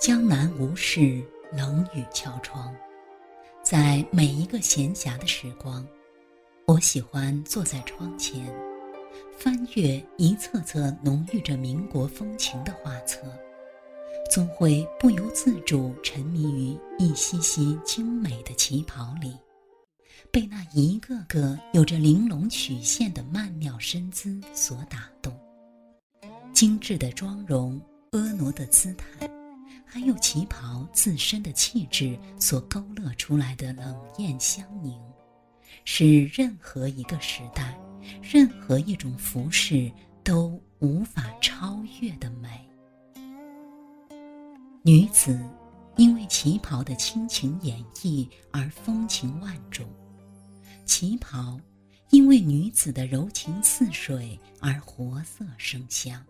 江南无事冷雨敲窗在每一个闲暇的时光我喜欢坐在窗前翻阅一册册浓郁着民国风情的画册。总会不由自主沉迷于一袭袭精美的旗袍里被那一个个有着玲珑曲线的曼妙身姿所打动。精致的妆容婀娜的姿态还有旗袍自身的气质所勾勒出来的冷艳香凝，是任何一个时代、任何一种服饰都无法超越的美。女子因为旗袍的倾情演绎而风情万种，旗袍因为女子的柔情似水而活色生香。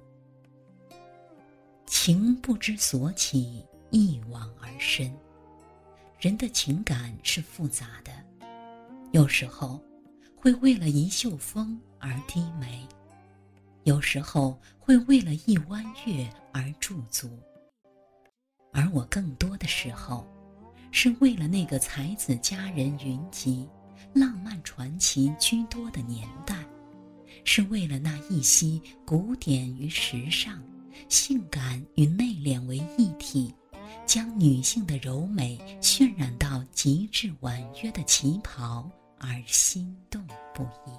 情不知所起，一往而深。人的情感是复杂的，有时候会为了一袖风而低眉，有时候会为了一弯月而驻足。而我更多的时候，是为了那个才子佳人云集、浪漫传奇居多的年代，是为了那一袭古典与时尚。性感与内敛为一体，将女性的柔美渲染到极致婉约的旗袍，而心动不已。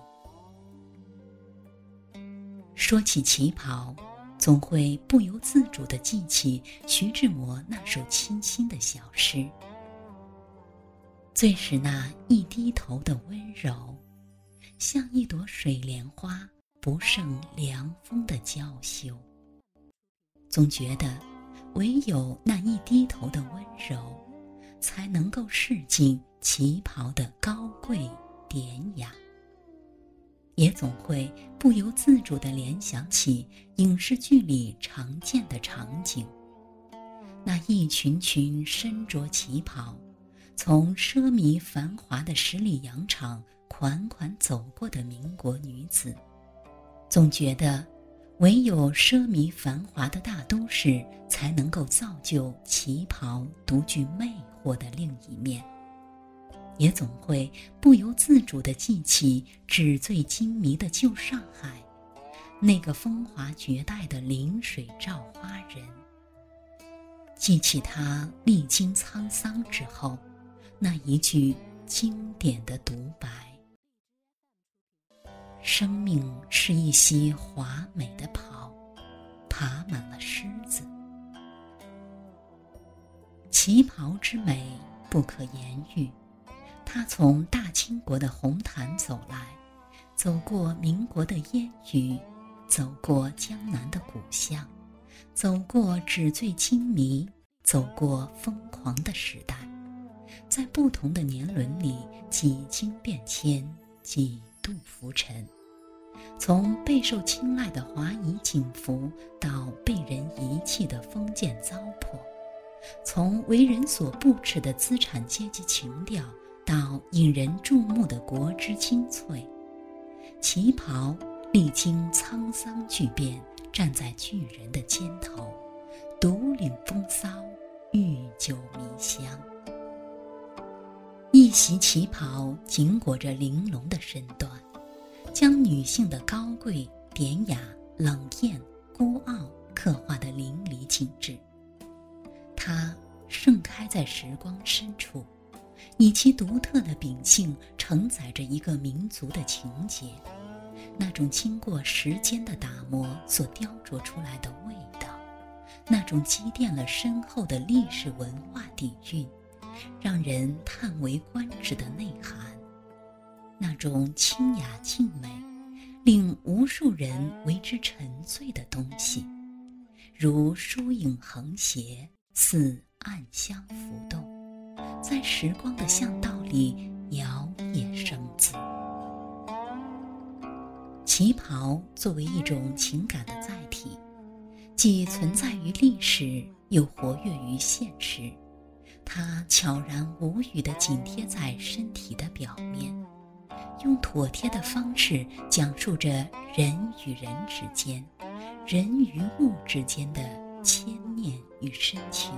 说起旗袍，总会不由自主地记起徐志摩那首清新的小诗：“最是那一低头的温柔，像一朵水莲花，不胜凉风的娇羞。”总觉得，唯有那一低头的温柔，才能够示尽旗袍的高贵典雅。也总会不由自主地联想起影视剧里常见的场景：那一群群身着旗袍，从奢靡繁华的十里洋场款款走过的民国女子，总觉得。唯有奢靡繁华的大都市，才能够造就旗袍独具魅惑的另一面。也总会不由自主地记起纸醉金迷的旧上海，那个风华绝代的临水照花人。记起他历经沧桑之后，那一句经典的独白。生命是一袭华美的袍，爬满了虱子。旗袍之美不可言喻，它从大清国的红毯走来，走过民国的烟雨，走过江南的古巷，走过纸醉金迷，走过疯狂的时代，在不同的年轮里几经变迁，几。度浮沉，从备受青睐的华夷锦服到被人遗弃的封建糟粕，从为人所不齿的资产阶级情调到引人注目的国之精粹，旗袍历经沧桑巨变，站在巨人的肩头，独领风骚，御酒迷香。一袭旗袍紧裹着玲珑的身段，将女性的高贵、典雅、冷艳、孤傲刻画得淋漓尽致。它盛开在时光深处，以其独特的秉性承载着一个民族的情结，那种经过时间的打磨所雕琢出来的味道，那种积淀了深厚的历史文化底蕴。让人叹为观止的内涵，那种清雅静美，令无数人为之沉醉的东西，如疏影横斜，似暗香浮动，在时光的巷道里摇曳生姿。旗袍作为一种情感的载体，既存在于历史，又活跃于现实。它悄然无语地紧贴在身体的表面，用妥帖的方式讲述着人与人之间、人与物之间的牵念与深情。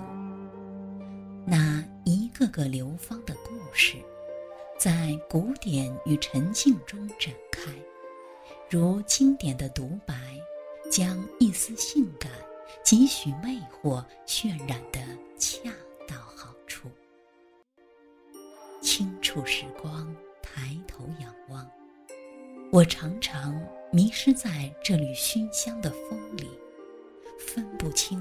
那一个个流芳的故事，在古典与沉静中展开，如经典的独白，将一丝性感、几许魅惑渲染得恰处时光，抬头仰望，我常常迷失在这缕熏香的风里，分不清。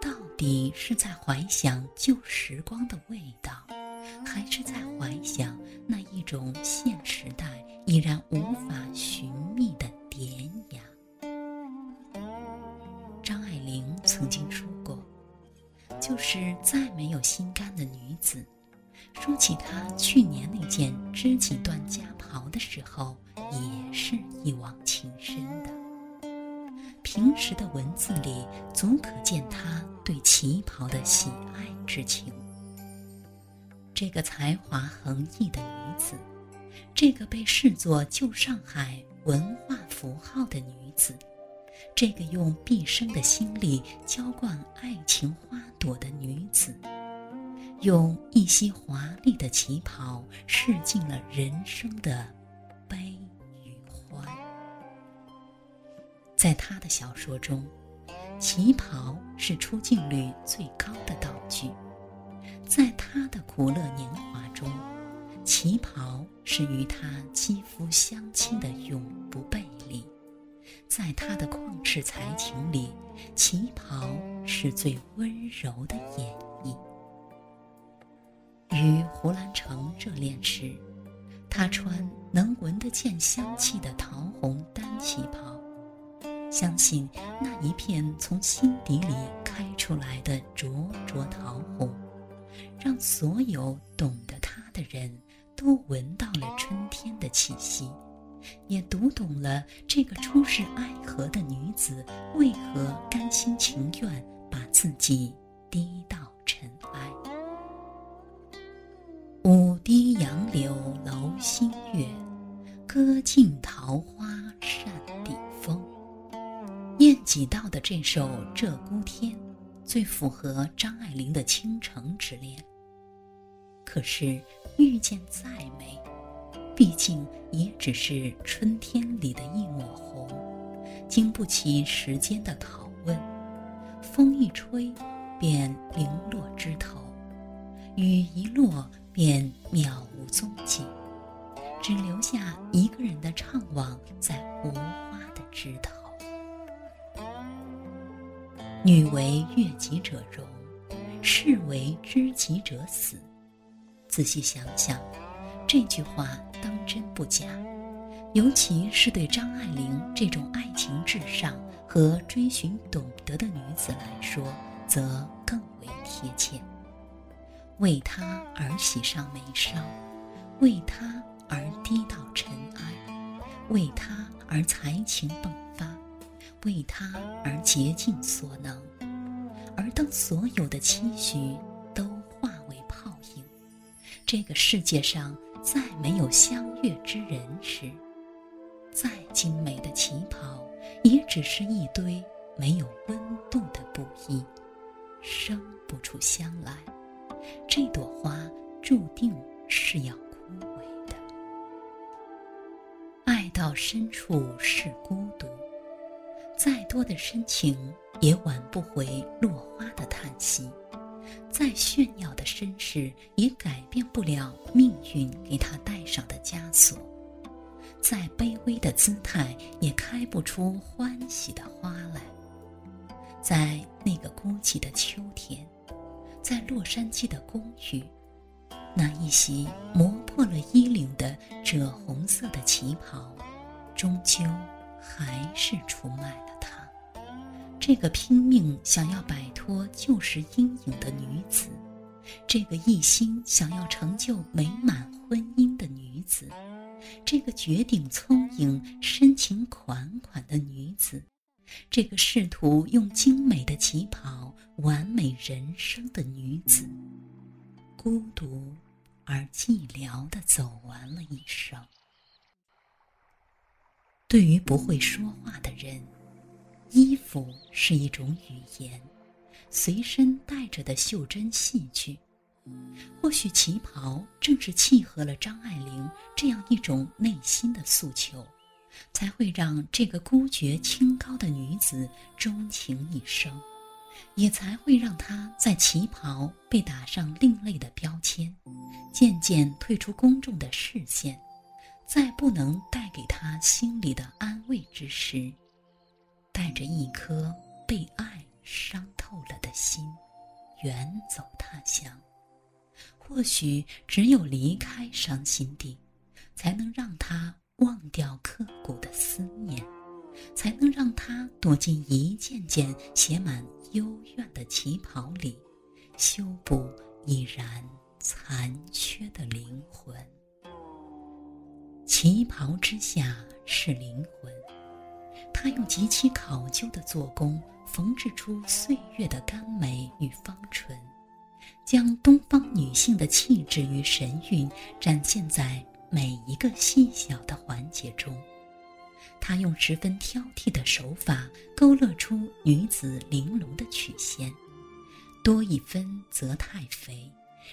到底是在怀想旧时光的味道，还是在怀想那一种现时代已然无法寻觅的典雅？张爱玲曾经说过：“就是再没有心肝的女子，说起她去年那件知己断家袍的时候，也是一往情深的。”平时的文字里，足可见她对旗袍的喜爱之情。这个才华横溢的女子，这个被视作旧上海文化符号的女子，这个用毕生的心力浇灌爱情花朵的女子，用一袭华丽的旗袍试尽了人生的悲与欢。在他的小说中，旗袍是出镜率最高的道具；在他的苦乐年华中，旗袍是与他肌肤相亲的永不背离；在他的旷世才情里，旗袍是最温柔的演绎。与胡兰成热恋时，他穿能闻得见香气的桃红单旗袍。相信那一片从心底里开出来的灼灼桃红，让所有懂得他的人都闻到了春天的气息，也读懂了这个出世爱河的女子为何甘心情愿把自己低到这首《鹧鸪天》，最符合张爱玲的倾城之恋。可是遇见再美，毕竟也只是春天里的一抹红，经不起时间的拷问。风一吹，便零落枝头；雨一落，便渺无踪迹，只留下一个人的怅惘在无花的枝头。女为悦己者容，士为知己者死。仔细想想，这句话当真不假。尤其是对张爱玲这种爱情至上和追寻懂得的女子来说，则更为贴切。为他而喜上眉梢，为他而低到尘埃，为他而才情迸发。为他而竭尽所能，而当所有的期许都化为泡影，这个世界上再没有相悦之人时，再精美的旗袍也只是一堆没有温度的布衣，生不出香来。这朵花注定是要枯萎的。爱到深处是孤独。再多的深情也挽不回落花的叹息，再炫耀的身世也改变不了命运给他戴上的枷锁，再卑微的姿态也开不出欢喜的花来。在那个孤寂的秋天，在洛杉矶的公寓，那一袭磨破了衣领的赭红色的旗袍，终究。还是出卖了他，这个拼命想要摆脱旧时阴影的女子，这个一心想要成就美满婚姻的女子，这个绝顶聪颖、深情款款的女子，这个试图用精美的旗袍完美人生的女子，孤独而寂寥地走完了一生。对于不会说话的人，衣服是一种语言，随身带着的袖珍戏剧，或许旗袍正是契合了张爱玲这样一种内心的诉求，才会让这个孤绝清高的女子钟情一生，也才会让她在旗袍被打上另类的标签，渐渐退出公众的视线，在不能带给他心里的安慰之时，带着一颗被爱伤透了的心，远走他乡。或许只有离开伤心地，才能让他忘掉刻骨的思念，才能让他躲进一件件写满幽怨的旗袍里，修补已然残缺的灵魂。旗袍之下是灵魂，他用极其考究的做工，缝制出岁月的甘美与芳醇。将东方女性的气质与神韵展现在每一个细小的环节中，他用十分挑剔的手法勾勒出女子玲珑的曲线，多一分则太肥，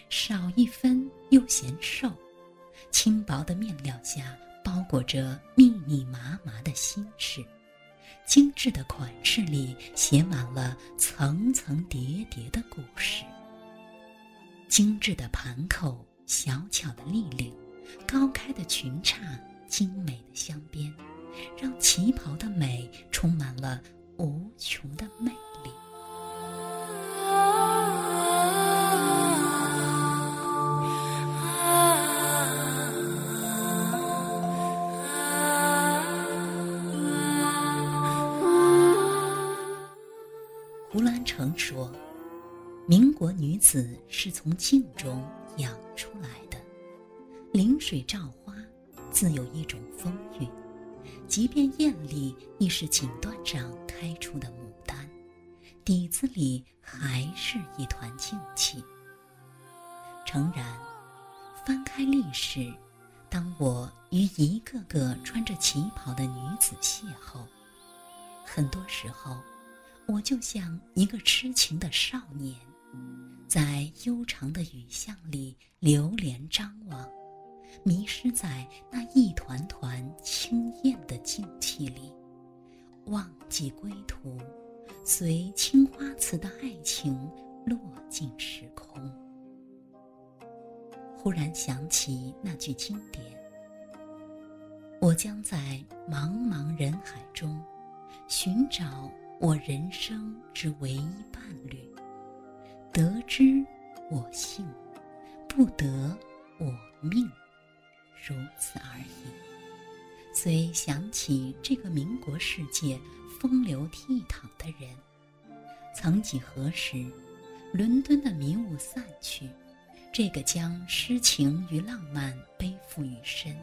少一分又嫌瘦。轻薄的面料下包裹着密密麻麻的心事，精致的款式里写满了层层叠叠的故事。精致的盘口，小巧的立领，高开的裙叉，精美的镶边，让旗袍的美充满了无穷的魅力。胡兰成说。民国女子是从镜中养出来的，临水照花，自有一种风韵；即便艳丽，亦是锦缎上开出的牡丹，底子里还是一团静气。诚然，翻开历史，当我与一个个穿着旗袍的女子邂逅，很多时候，我就像一个痴情的少年。在悠长的雨巷里流连张望，迷失在那一团团青艳的静气里，忘记归途，随青花瓷的爱情落进时空。忽然想起那句经典：“我将在茫茫人海中，寻找我人生之唯一伴侣。”得之我幸，不得我命，如此而已。虽想起这个民国世界风流倜傥的人，曾几何时，伦敦的迷雾散去，这个将诗情与浪漫背负于身，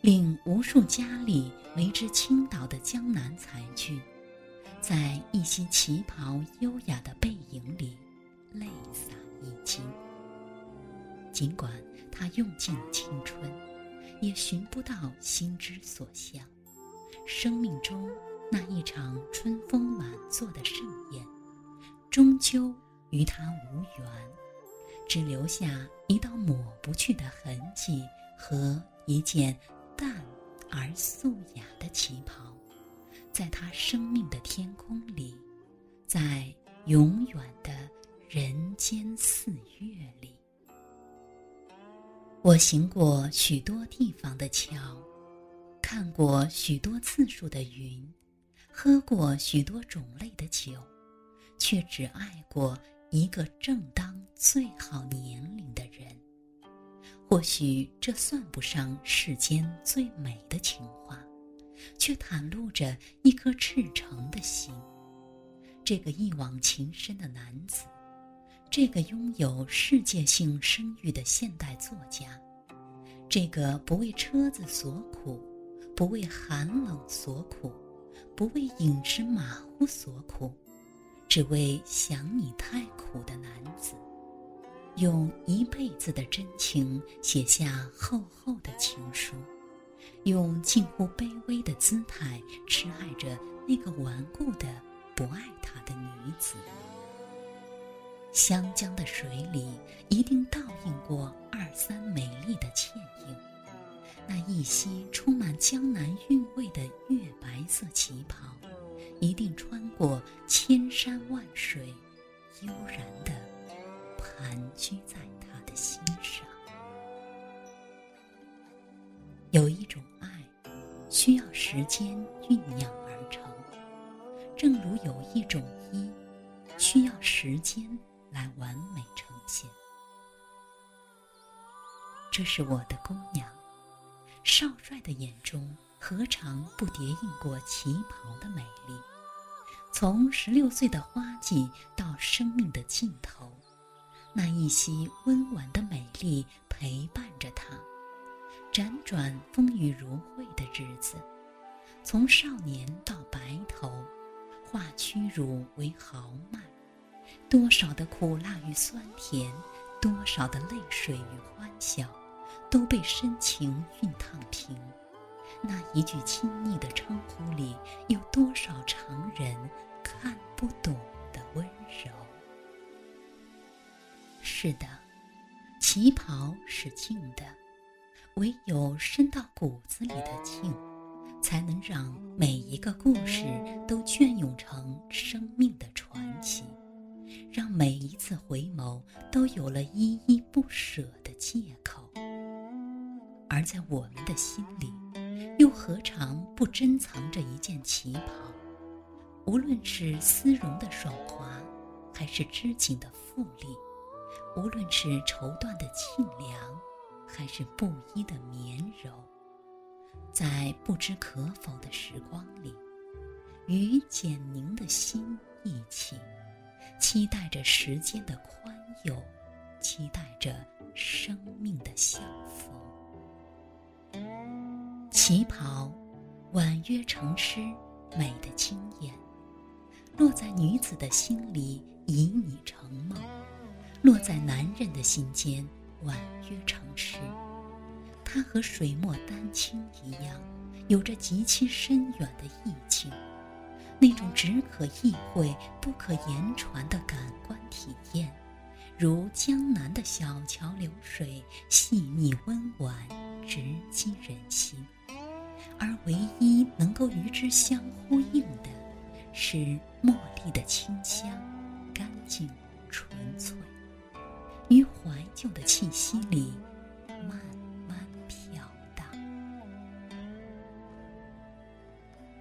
令无数佳丽为之倾倒的江南才俊，在一袭旗袍优雅的背影里。泪洒衣襟。尽管他用尽青春，也寻不到心之所向。生命中那一场春风满座的盛宴，终究与他无缘，只留下一道抹不去的痕迹和一件淡而素雅的旗袍，在他生命的天空里，在永远的。人间四月里，我行过许多地方的桥，看过许多次数的云，喝过许多种类的酒，却只爱过一个正当最好年龄的人。或许这算不上世间最美的情话，却袒露着一颗赤诚的心。这个一往情深的男子。这个拥有世界性声誉的现代作家，这个不为车子所苦，不为寒冷所苦，不为饮食马虎所苦，只为想你太苦的男子，用一辈子的真情写下厚厚的情书，用近乎卑微的姿态痴爱着那个顽固的不爱他的女子。湘江的水里一定倒映过二三美丽的倩影。那一袭充满江南韵味的月白色旗袍，一定穿过千山万水，悠然地盘踞在他的心上。需要时间酝酿而成，正如有一种衣，需要时间来完美呈现。这是我的姑娘。少帅的眼中，何尝不叠映过旗袍的美丽？从十六岁的花季到生命的尽头，那一袭温婉的美丽陪伴着他，辗转风雨如的日子。从少年到白头，化屈辱为豪迈，多少的苦辣与酸甜，多少的泪水与欢笑。都被深情熨烫平。那一句亲昵的称呼里，有多少常人看不懂的温柔？是的，旗袍是静的，唯有深到骨子里的静，才能让每一个故事都隽永成生命的传奇，让每一次回眸都有了依依不舍的借口。而在我们的心里，又何尝不珍藏着一件旗袍？无论是丝绒的爽滑，还是织锦的富丽；无论是绸缎的沁凉，还是布衣的绵柔，在不知可否的时光里，与简宁的心一起，期待着时间的宽宥，期待着生命的相逢。旗袍，婉约成诗，美的惊艳，落在女子的心里，旖旎成梦；落在男人的心间，婉约成诗。它和水墨丹青一样，有着极其深远的意境，那种只可意会不可言传的感官体验，如江南的小桥流水，细腻温婉，直击人心。而唯一能够与之相呼应的，是茉莉的清香，干净纯粹，于怀旧的气息里慢慢飘荡。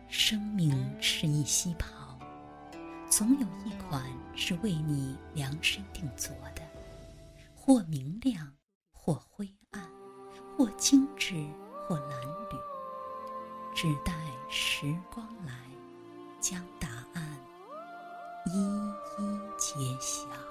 生命是一袭袍，总有一款是为你量身定做的，或明亮，或灰暗，或精致，或褴褛。只待时光来，将答案一一揭晓。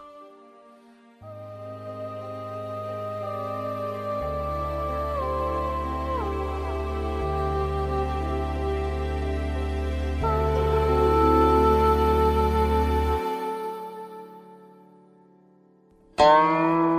أَمْ